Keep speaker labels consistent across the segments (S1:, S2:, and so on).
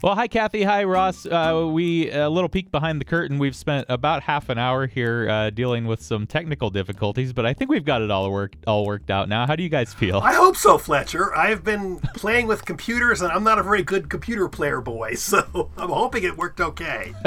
S1: Well, hi, Kathy. Hi, Ross. Uh, we a little peek behind the curtain. We've spent about half an hour here uh, dealing with some technical difficulties, but I think we've got it all worked all worked out now. How do you guys feel?
S2: I hope so, Fletcher. I've been playing with computers, and I'm not a very good computer player boy, so I'm hoping it worked okay.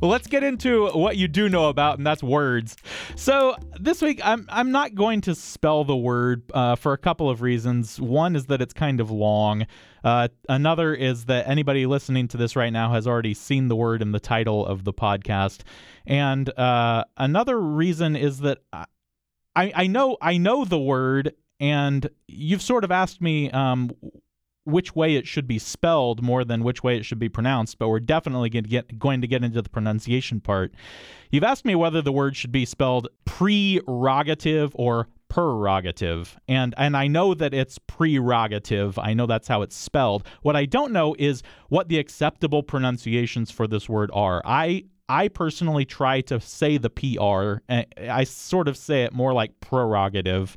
S1: well, let's get into what you do know about, and that's words. So this week, I'm I'm not going to spell the word uh, for a couple of reasons. One is that it's kind of long. Uh, another is that anybody listening to this right now has already seen the word in the title of the podcast, and uh, another reason is that I, I know I know the word, and you've sort of asked me um, which way it should be spelled more than which way it should be pronounced, but we're definitely going to get going to get into the pronunciation part. You've asked me whether the word should be spelled prerogative or prerogative. And and I know that it's prerogative. I know that's how it's spelled. What I don't know is what the acceptable pronunciations for this word are. I I personally try to say the PR. I sort of say it more like prerogative.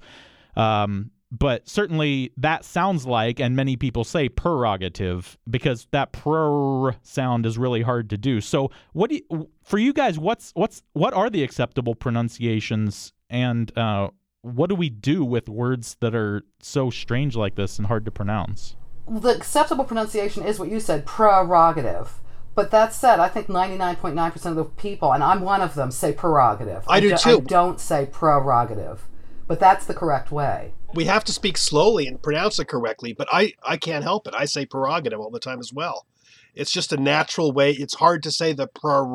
S1: Um, but certainly that sounds like, and many people say prerogative because that pr sound is really hard to do. So, what do you, for you guys? What's what's what are the acceptable pronunciations, and uh, what do we do with words that are so strange like this and hard to pronounce?
S3: The acceptable pronunciation is what you said, prerogative. But that said, I think 99.9% of the people, and I'm one of them, say prerogative.
S2: I, do
S3: do,
S2: too.
S3: I don't say prerogative. But that's the correct way.
S2: We have to speak slowly and pronounce it correctly, but I, I can't help it. I say prerogative all the time as well. It's just a natural way. It's hard to say the pror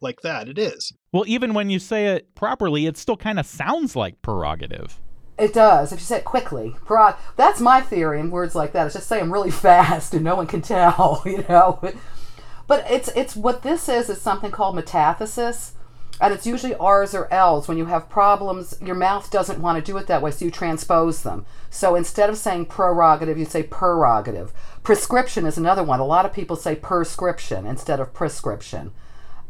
S2: like that. It is.
S1: Well, even when you say it properly, it still kind of sounds like prerogative.
S3: It does. If you say it quickly, prerog- that's my theory in words like that. It's just say them really fast and no one can tell, you know. But it's it's what this is is something called metathesis, and it's usually R's or L's. When you have problems, your mouth doesn't want to do it that way, so you transpose them. So instead of saying prerogative, you say prerogative. Prescription is another one. A lot of people say prescription instead of prescription.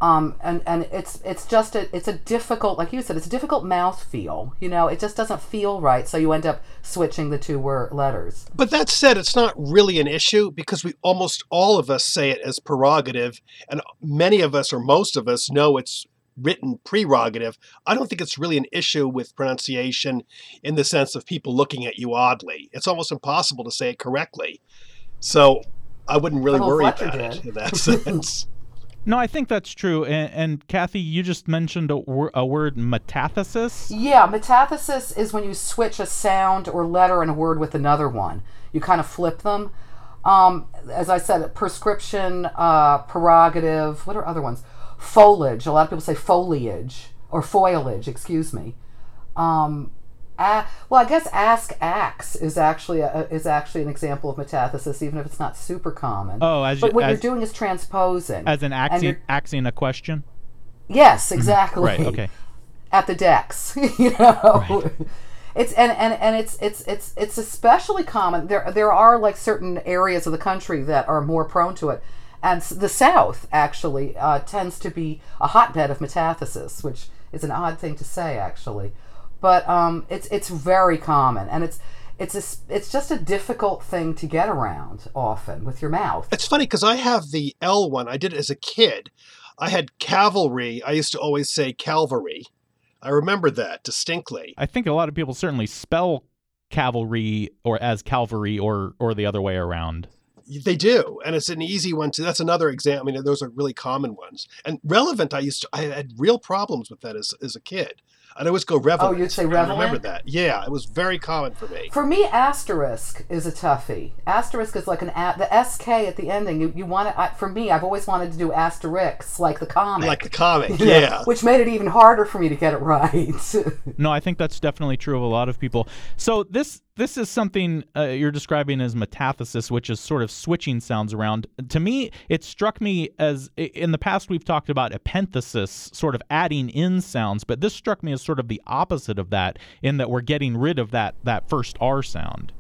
S3: Um, and and it's it's just a it's a difficult like you said it's a difficult mouth feel you know? It just doesn't feel right so you end up switching the two word letters.
S2: But that said it's not really an issue because we almost all of us say it as prerogative and many of us or most of us know it's written prerogative. I don't think it's really an issue with pronunciation in the sense of people looking at you oddly. It's almost impossible to say it correctly. So i wouldn't really worry
S3: Fletcher
S2: about
S3: did.
S2: it in that sense
S1: No, I think that's true. And, and Kathy, you just mentioned a, a word metathesis.
S3: Yeah, metathesis is when you switch a sound or letter in a word with another one. You kind of flip them. Um, as I said, prescription, uh, prerogative. What are other ones? Foliage. A lot of people say foliage or foliage. Excuse me. Um, a- well, I guess ask axe is actually a, is actually an example of metathesis, even if it's not super common.
S1: Oh, as
S3: but
S1: you-
S3: what
S1: as-
S3: you're doing is transposing.
S1: As an axing, axing a question?
S3: Yes, exactly.
S1: Right, okay.
S3: At the decks, you know. It's and, and, and it's it's it's it's especially common. There there are like certain areas of the country that are more prone to it, and the South actually uh, tends to be a hotbed of metathesis, which is an odd thing to say actually, but um, it's it's very common, and it's it's a, s- it's just a difficult thing to get around often with your mouth.
S2: It's funny because I have the L one. I did it as a kid. I had cavalry. I used to always say cavalry. I remember that distinctly.
S1: I think a lot of people certainly spell cavalry or as cavalry or or the other way around.
S2: They do, and it's an easy one to. That's another example. I mean, those are really common ones. And relevant, I used to. I had real problems with that as as a kid. I'd always go relevant.
S3: Oh, you'd say
S2: I remember that. Yeah, it was very common for me.
S3: For me, asterisk is a toughie. Asterisk is like an a- the sk at the ending. You you want to. For me, I've always wanted to do asterisks like the comic,
S2: Like the comic, yeah.
S3: which made it even harder for me to get it right.
S1: No, I think that's definitely true of a lot of people. So this this is something uh, you're describing as metathesis, which is sort of switching sounds around. To me, it struck me as in the past we've talked about epenthesis, sort of adding in sounds, but this struck me as sort of the opposite of that, in that we're getting rid of that that first R sound.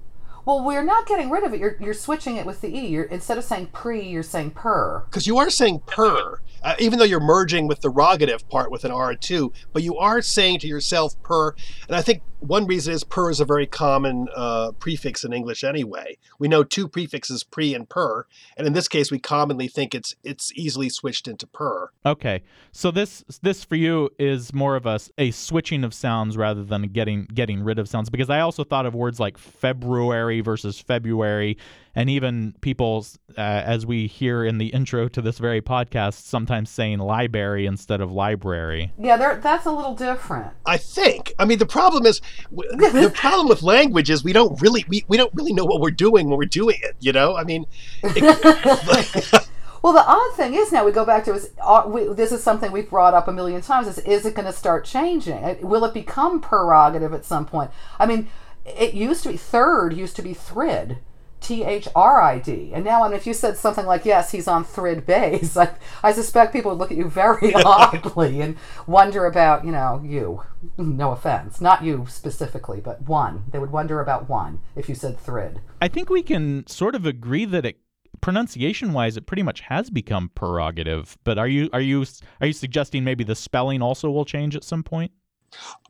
S3: Well, we're not getting rid of it. You're, you're switching it with the E. You're, instead of saying pre, you're saying per.
S2: because you are saying per, uh, even though you're merging with the rogative part with an R too, but you are saying to yourself per. And I think one reason is per is a very common uh, prefix in English anyway. We know two prefixes pre and per, and in this case, we commonly think it's it's easily switched into per.
S1: Okay, so this this for you is more of a, a switching of sounds rather than getting getting rid of sounds because I also thought of words like February versus February, and even people uh, as we hear in the intro to this very podcast sometimes saying library instead of library.
S3: Yeah, that's a little different.
S2: I think. I mean, the problem is w- the problem with language is we don't really we, we don't really know what we're doing when we're doing it. You know, I mean, it-
S3: Well, the odd thing is now we go back to is uh, we, this is something we've brought up a million times. Is is it going to start changing? Will it become prerogative at some point? I mean, it used to be third used to be thrid, T H R I D, and now mean, if you said something like yes, he's on thrid base, I, I suspect people would look at you very oddly and wonder about you know you. No offense, not you specifically, but one. They would wonder about one if you said thrid.
S1: I think we can sort of agree that it pronunciation wise it pretty much has become prerogative but are you are you are you suggesting maybe the spelling also will change at some point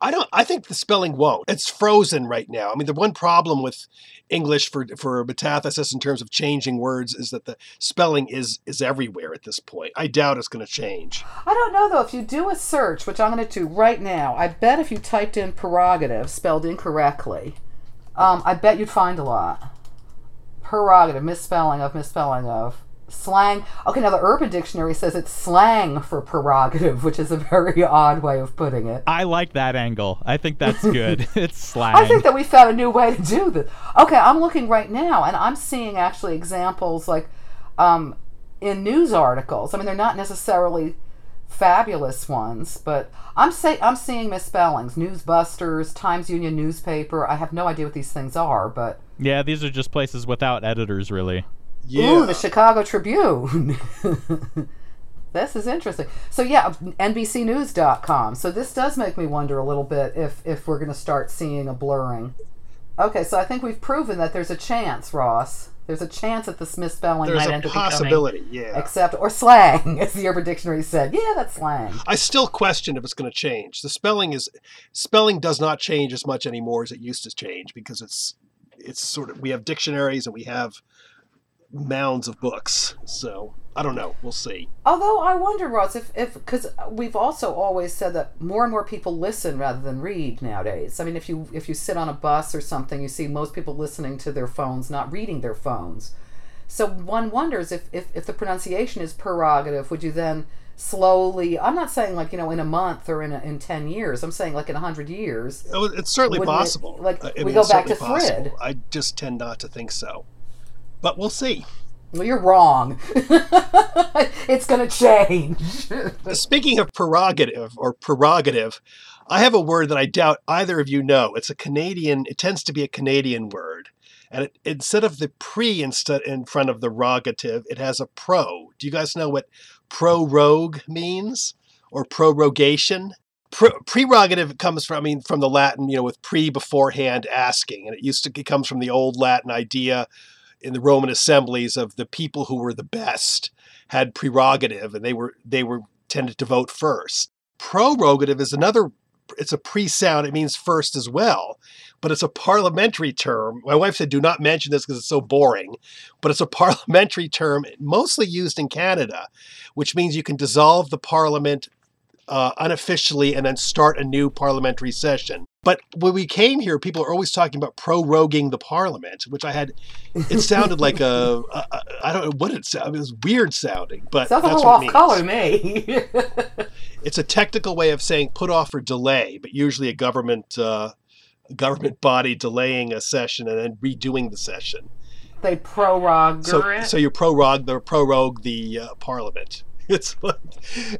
S2: I don't. I think the spelling won't. It's frozen right now. I mean, the one problem with English for for metathesis in terms of changing words is that the spelling is is everywhere at this point. I doubt it's going to change.
S3: I don't know though. If you do a search, which I'm going to do right now, I bet if you typed in prerogative spelled incorrectly, um, I bet you'd find a lot. Prerogative, misspelling of, misspelling of. Slang. Okay, now the Urban Dictionary says it's slang for prerogative, which is a very odd way of putting it.
S1: I like that angle. I think that's good. it's slang.
S3: I think that we found a new way to do this. Okay, I'm looking right now, and I'm seeing actually examples like um, in news articles. I mean, they're not necessarily fabulous ones, but I'm say I'm seeing misspellings. Newsbusters, Times Union newspaper. I have no idea what these things are, but
S1: yeah, these are just places without editors, really.
S2: Yeah.
S3: ooh, the Chicago Tribune. this is interesting. So yeah, NBCNews.com. So this does make me wonder a little bit if if we're going to start seeing a blurring. Okay, so I think we've proven that there's a chance, Ross. There's a chance that this misspelling
S2: There's
S3: might end up becoming
S2: possibility. Yeah.
S3: Except or slang, as the Urban Dictionary said. Yeah, that's slang.
S2: I still question if it's going to change. The spelling is spelling does not change as much anymore as it used to change because it's it's sort of we have dictionaries and we have mounds of books. So I don't know. We'll see.
S3: Although I wonder, Ross, if if because we've also always said that more and more people listen rather than read nowadays. I mean, if you if you sit on a bus or something, you see most people listening to their phones, not reading their phones. So one wonders if if, if the pronunciation is prerogative, would you then slowly? I'm not saying like you know in a month or in a, in ten years. I'm saying like in a hundred years.
S2: Oh, It's certainly
S3: Wouldn't it-
S2: possible.
S3: like,
S2: I
S3: we
S2: mean,
S3: go back to
S2: possible.
S3: thread.
S2: I just tend not to think so. But we'll see.
S3: Well, you're wrong. it's going to change.
S2: Speaking of prerogative or prerogative, I have a word that I doubt either of you know. It's a Canadian. It tends to be a Canadian word, and it, instead of the pre instead in front of the rogative, it has a pro. Do you guys know what prorogue means or prorogation? Pro- prerogative comes from I mean from the Latin, you know, with pre beforehand asking, and it used to it comes from the old Latin idea in the Roman assemblies of the people who were the best had prerogative, and they were they were tended to vote first. Prorogative is another. It's a pre-sound. It means first as well, but it's a parliamentary term. My wife said, "Do not mention this because it's so boring," but it's a parliamentary term, mostly used in Canada, which means you can dissolve the parliament uh, unofficially and then start a new parliamentary session. But when we came here, people are always talking about proroguing the parliament, which I had. It sounded like a, a, a I don't know what it sounded. It was weird sounding, but
S3: Sounds a
S2: that's
S3: little
S2: what
S3: off color me.
S2: It's a technical way of saying put off or delay, but usually a government uh, government body delaying a session and then redoing the session.
S3: they prorogue
S2: So,
S3: it.
S2: so you prorogue the prorogue the uh, parliament. It's like,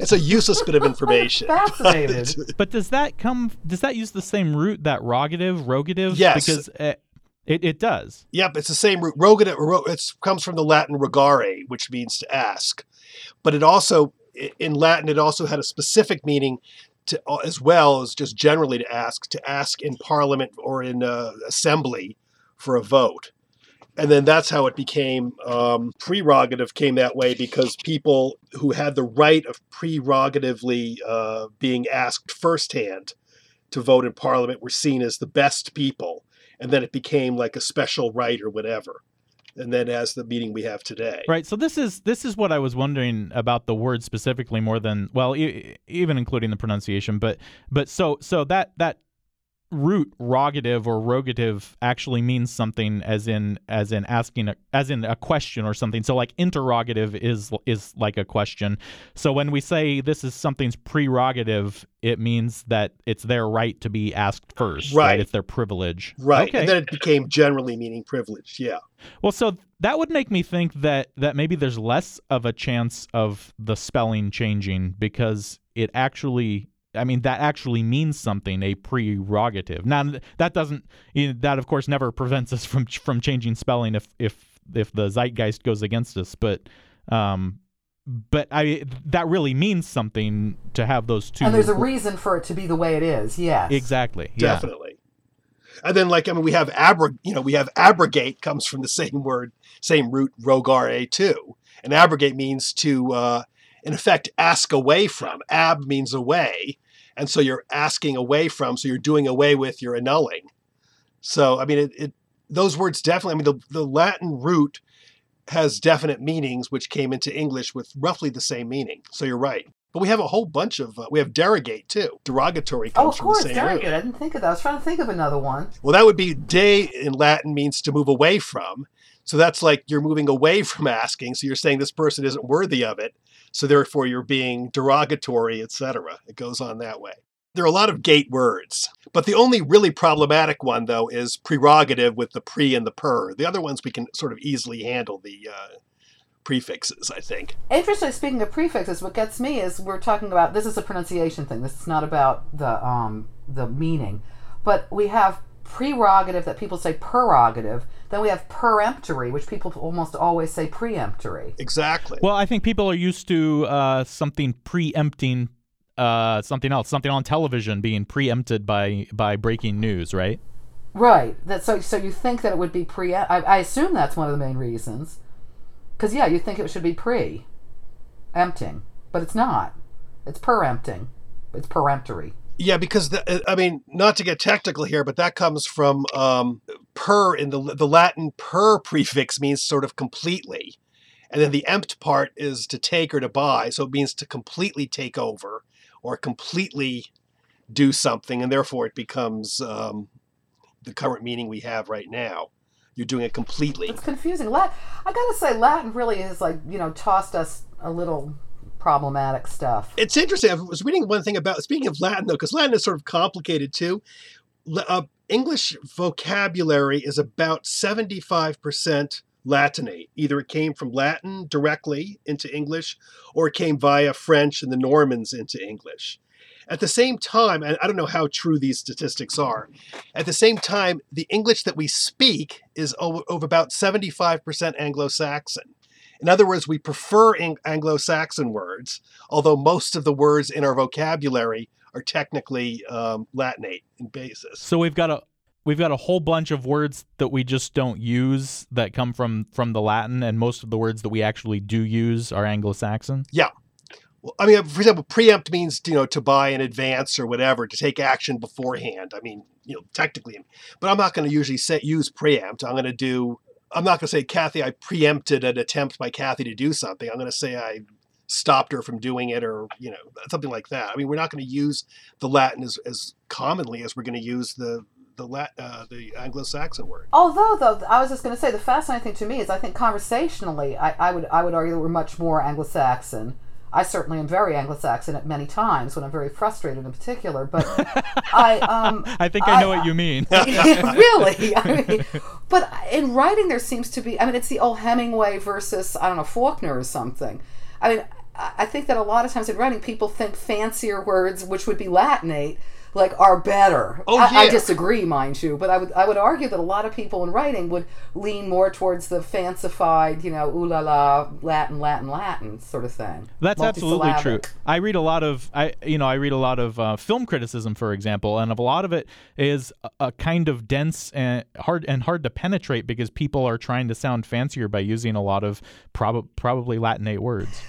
S2: it's a useless bit of information.
S3: Fascinated.
S1: But does that come? Does that use the same root that rogative, rogative?
S2: Yes.
S1: Because uh, It it does.
S2: Yep, it's the same root. Rogative. It comes from the Latin rogare, which means to ask, but it also in Latin it also had a specific meaning to, as well as just generally to ask to ask in Parliament or in uh, assembly for a vote and then that's how it became um, prerogative came that way because people who had the right of prerogatively uh, being asked firsthand to vote in parliament were seen as the best people. And then it became like a special right or whatever. And then as the meeting we have today.
S1: Right. So this is this is what i was wondering about the word specifically more than well e- even including the pronunciation but but so so that that root rogative or rogative actually means something as in as in asking a, as in a question or something. So like interrogative is is like a question. So when we say this is something's prerogative it means that it's their right to be asked first right, right? it's their privilege.
S2: Right.
S1: Okay.
S2: and then it became generally meaning privilege. Yeah.
S1: Well so that would make me think that that maybe there's less of a chance of the spelling changing because it actually I mean, that actually means something, a prerogative. Now, that doesn't, you know, that of course never prevents us from from changing spelling if if if the zeitgeist goes against us. But um, but I that really means something to have those two.
S3: And there's a reason for it to be the way it is. Yes,
S1: exactly,
S2: definitely. Yeah. And then, like I mean, we have abrog, you know, we have abrogate comes from the same word, same root, rogare too. And abrogate means to, uh, in effect, ask away from. Ab means away, and so you're asking away from so you're doing away with you're annulling. So i mean it, it those words definitely i mean the, the latin root has definite meanings which came into english with roughly the same meaning. So you're right. But we have a whole bunch of uh, we have derogate too. Derogatory comes
S3: oh, of course,
S2: from the same
S3: derogate.
S2: root.
S3: i didn't think of that. I was trying to think of another one.
S2: Well that would be de in latin means to move away from. So that's like you're moving away from asking. So you're saying this person isn't worthy of it so therefore you're being derogatory, etc. It goes on that way. There are a lot of gate words, but the only really problematic one, though, is prerogative with the pre and the per. The other ones we can sort of easily handle the uh, prefixes, I think.
S3: Interestingly, Speaking of prefixes, what gets me is we're talking about this is a pronunciation thing. This is not about the um, the meaning, but we have prerogative that people say prerogative. Then we have peremptory, which people almost always say preemptory.
S2: Exactly.
S1: Well, I think people are used to uh, something preempting uh, something else, something on television being preempted by by breaking news, right?
S3: Right. That so so you think that it would be pre? I, I assume that's one of the main reasons. Because yeah, you think it should be pre empting, but it's not. It's perempting. It's peremptory.
S2: Yeah, because the, I mean, not to get technical here, but that comes from um, per in the the Latin per prefix means sort of completely, and then the empt part is to take or to buy, so it means to completely take over or completely do something, and therefore it becomes um, the current meaning we have right now. You're doing it completely.
S3: It's confusing. Latin, I gotta say, Latin really has like you know tossed us a little problematic stuff.
S2: It's interesting. I was reading one thing about speaking of Latin though, because Latin is sort of complicated too. Uh, English vocabulary is about seventy-five percent Latinate. Either it came from Latin directly into English, or it came via French and the Normans into English. At the same time, and I don't know how true these statistics are, at the same time, the English that we speak is over, over about 75% Anglo Saxon. In other words, we prefer Anglo Saxon words, although most of the words in our vocabulary are technically um, Latinate in basis.
S1: So we've got a we've got a whole bunch of words that we just don't use that come from from the Latin, and most of the words that we actually do use are Anglo-Saxon.
S2: Yeah. Well, I mean, for example, preempt means you know to buy in advance or whatever to take action beforehand. I mean, you know, technically, but I'm not going to usually say use preempt. I'm going to do I'm not going to say, Kathy, I preempted an attempt by Kathy to do something. I'm going to say I stopped her from doing it or, you know, something like that. I mean, we're not going to use the Latin as, as commonly as we're going to use the, the Lat, uh, the Anglo-Saxon word.
S3: Although, though, I was just going to say the fascinating thing to me is I think conversationally, I, I would I would argue that we're much more Anglo-Saxon I certainly am very Anglo-Saxon at many times when I'm very frustrated in particular. But I, um,
S1: I think I, I know what you mean.
S3: really, I mean, but in writing there seems to be. I mean, it's the old Hemingway versus I don't know Faulkner or something. I mean, I think that a lot of times in writing, people think fancier words, which would be Latinate, like are better.
S2: Oh,
S3: I, I disagree, mind you, but I would I would argue that a lot of people in writing would lean more towards the fancified, you know, ooh la la, Latin, Latin, Latin sort of thing.
S1: That's absolutely true. I read a lot of I you know I read a lot of uh, film criticism, for example, and a lot of it is a, a kind of dense and hard and hard to penetrate because people are trying to sound fancier by using a lot of prob- probably Latinate words.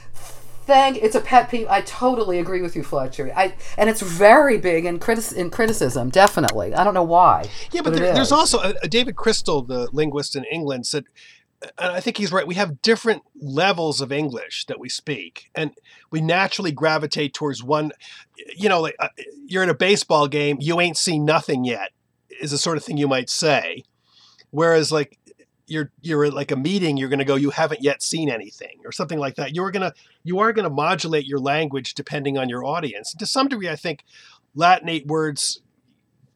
S3: Thank. It's a pet peeve. I totally agree with you, Fletcher. I and it's very big in in criticism. Definitely. I don't know why.
S2: Yeah, but
S3: it
S2: there, there's also uh, David Crystal, the linguist in England, said, and I think he's right. We have different levels of English that we speak, and we naturally gravitate towards one. You know, like uh, you're in a baseball game, you ain't seen nothing yet, is the sort of thing you might say. Whereas, like you're you're at like a meeting, you're going to go, you haven't yet seen anything, or something like that. You're gonna you are going to modulate your language depending on your audience. To some degree, I think Latinate words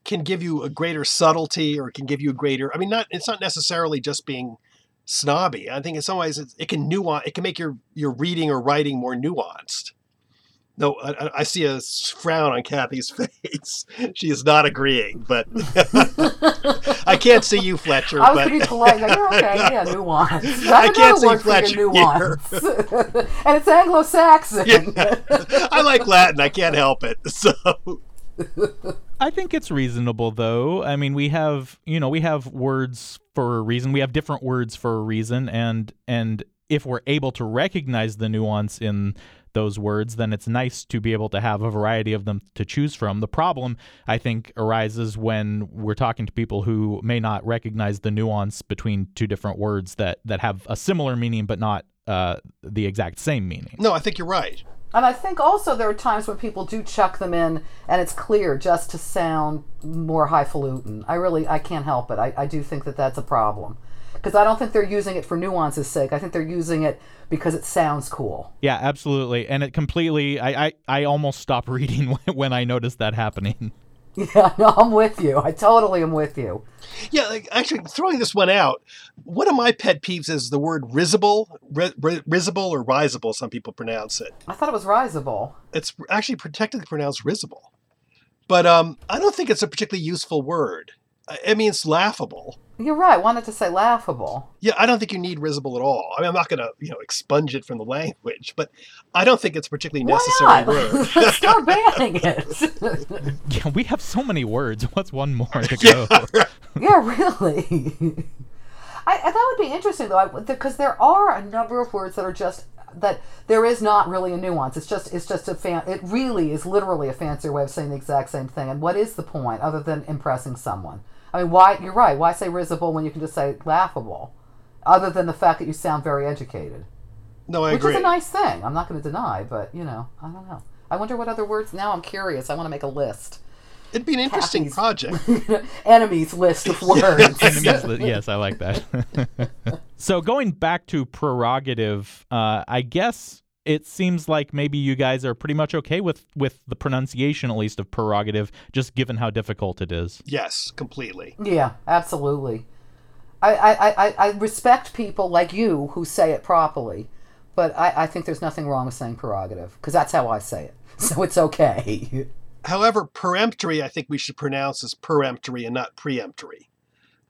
S2: can give you a greater subtlety or can give you a greater i mean not it's not necessarily just being snobby i think in some ways it's, it can nuance it can make your your reading or writing more nuanced no i, I- I see a s- frown on kathy's face she is not agreeing but i can't see you fletcher
S3: I was
S2: but
S3: pretty polite. Like, oh, okay, yeah, nuance.
S2: I
S3: That's
S2: can't see
S3: word for your
S2: Fletcher
S3: nuance. and it's Anglo-Saxon.
S2: i like latin i can't help it so
S1: I think it's reasonable though. I mean, we have, you know, we have words for a reason. We have different words for a reason and and if we're able to recognize the nuance in those words, then it's nice to be able to have a variety of them to choose from. The problem, I think, arises when we're talking to people who may not recognize the nuance between two different words that that have a similar meaning but not uh, the exact same meaning.
S2: no i think you're right
S3: And I think also there are times when people do chuck them in and it's clear just to sound more highfalutin. I really, I can't help it. I, I do think that that's a problem. Because I don't think they're using it for nuance's sake. I think they're using it because it sounds cool.
S1: Yeah, absolutely. And it completely I I, I almost stop reading when, when I notice that happening.
S3: Yeah, no, I'm with you. I totally am with you.
S2: Yeah, like, actually, throwing this one out, one of my pet peeves is the word risible, ri- ri- risible or risible, some people pronounce it.
S3: I thought it was risible.
S2: It's actually technically pronounced risible. But um, I don't think it's a particularly useful word. I I mean, it's laughable.
S3: You're right. I wanted to say laughable.
S2: Yeah, I don't think you need risible at all. I mean, I'm not going to, you know, expunge it from the language, but I don't think it's a particularly necessary
S3: Why not?
S2: word.
S3: Let's start banning it.
S1: Yeah, we have so many words. What's one more to go?
S3: Yeah, really. I, I that would be interesting though, because there are a number of words that are just that there is not really a nuance. It's just it's just a fan. It really is literally a fancier way of saying the exact same thing. And what is the point other than impressing someone? I mean, why? You're right. Why say risible when you can just say laughable? Other than the fact that you sound very educated,
S2: No, I
S3: which
S2: agree.
S3: Which is a nice thing. I'm not going to deny, but you know, I don't know. I wonder what other words. Now I'm curious. I want to make a list.
S2: It'd be an interesting
S3: Kathy's-
S2: project.
S3: Enemies list of words.
S1: Enemies li- yes, I like that. so going back to prerogative, uh, I guess it seems like maybe you guys are pretty much okay with with the pronunciation, at least of prerogative, just given how difficult it is.
S2: yes, completely.
S3: Yeah, absolutely. I, I, I, I respect people like you who say it properly, but I, I think there's nothing wrong with saying prerogative because that's how I say it. So it's okay.
S2: However, peremptory, I think we should pronounce as peremptory and not preemptory.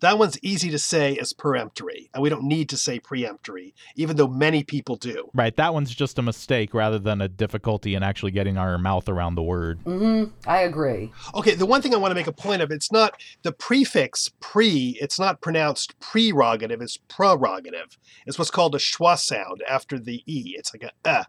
S2: That one's easy to say as peremptory, and we don't need to say preemptory, even though many people do.
S1: Right, that one's just a mistake rather than a difficulty in actually getting our mouth around the word.
S3: hmm I agree.
S2: Okay, the one thing I want to make a point of, it's not the prefix pre, it's not pronounced prerogative, it's prerogative. It's what's called a schwa sound after the E. It's like a uh,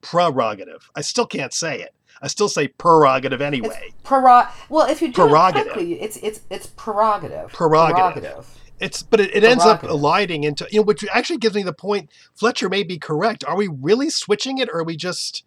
S2: prerogative. I still can't say it. I still say prerogative anyway.
S3: Prerog- well, if you do
S2: Prerogative.
S3: it quickly, it's it's it's prerogative.
S2: Prerogative. It's but it, it ends up
S3: Prerogative.
S2: eliding into you know, which actually gives me the point. Fletcher may be correct. Are we really switching it, or are we just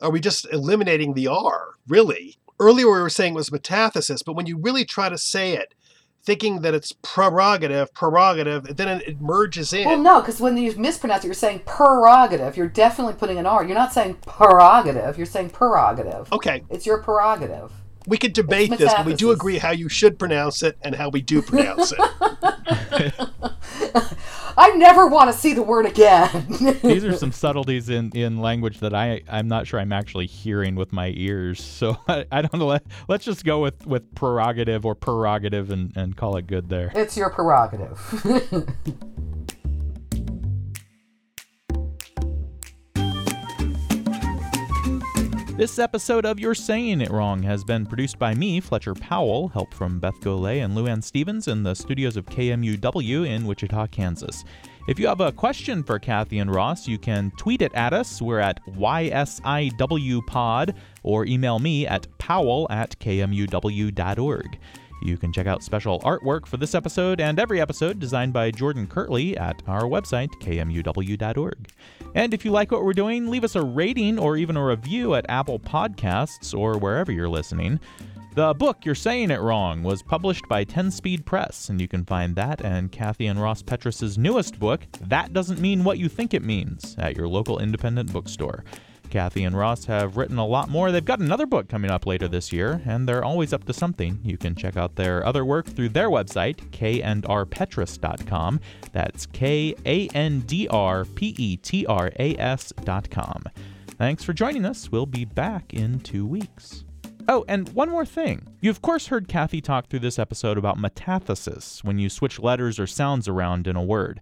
S2: are we just eliminating the R? Really? Earlier we were saying it was metathesis, but when you really try to say it, thinking that it's prerogative, prerogative, and then it, it merges in.
S3: Well, no, because when you mispronounce it, you're saying prerogative. You're definitely putting an R. You're not saying prerogative. You're saying prerogative.
S2: Okay,
S3: It's your prerogative.
S2: we could debate this, but we do agree how you should pronounce it and how we do pronounce it.
S3: I never want to see the word again.
S1: These are some subtleties in, in language that I I'm not sure I'm actually hearing with my ears. So I, I don't know. Let, let's just go with, with prerogative or prerogative and, and call it good there.
S3: it's your prerogative.
S1: This episode of You're Saying It Wrong has been produced by me, Fletcher Powell, help from Beth Golay and Luann Stevens in the studios of KMUW in Wichita, Kansas. If you have a question for Kathy and Ross, you can tweet it at us. We're at YSIWPod or email me at powell at kmuw.org. You can check out special artwork for this episode and every episode designed by Jordan Kirtley at our website, kmuw.org. And if you like what we're doing, leave us a rating or even a review at Apple Podcasts or wherever you're listening. The book You're Saying It Wrong was published by 10 Speed Press, and you can find that and Kathy and Ross Petras's newest book, That Doesn't Mean What You Think It Means, at your local independent bookstore. Kathy and Ross have written a lot more. They've got another book coming up later this year, and they're always up to something. You can check out their other work through their website, kandrpetras.com. That's K A N D R P E T R A S.com. Thanks for joining us. We'll be back in two weeks. Oh, and one more thing. You, of course, heard Kathy talk through this episode about metathesis, when you switch letters or sounds around in a word.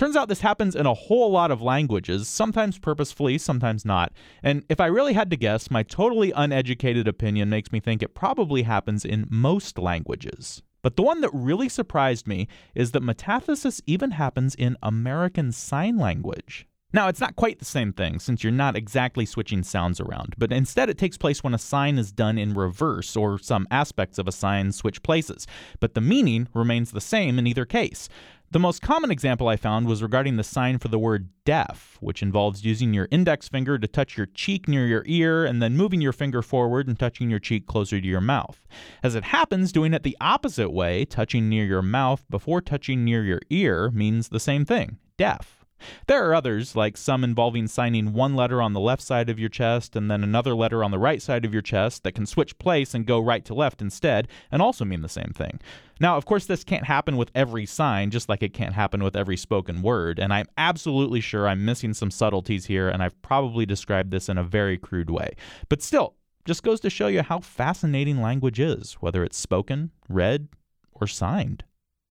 S1: Turns out this happens in a whole lot of languages, sometimes purposefully, sometimes not. And if I really had to guess, my totally uneducated opinion makes me think it probably happens in most languages. But the one that really surprised me is that metathesis even happens in American Sign Language. Now, it's not quite the same thing since you're not exactly switching sounds around, but instead it takes place when a sign is done in reverse or some aspects of a sign switch places, but the meaning remains the same in either case. The most common example I found was regarding the sign for the word deaf, which involves using your index finger to touch your cheek near your ear and then moving your finger forward and touching your cheek closer to your mouth. As it happens, doing it the opposite way, touching near your mouth before touching near your ear, means the same thing deaf. There are others, like some involving signing one letter on the left side of your chest and then another letter on the right side of your chest that can switch place and go right to left instead, and also mean the same thing. Now, of course, this can't happen with every sign, just like it can't happen with every spoken word, and I'm absolutely sure I'm missing some subtleties here, and I've probably described this in a very crude way. But still, just goes to show you how fascinating language is, whether it's spoken, read, or signed.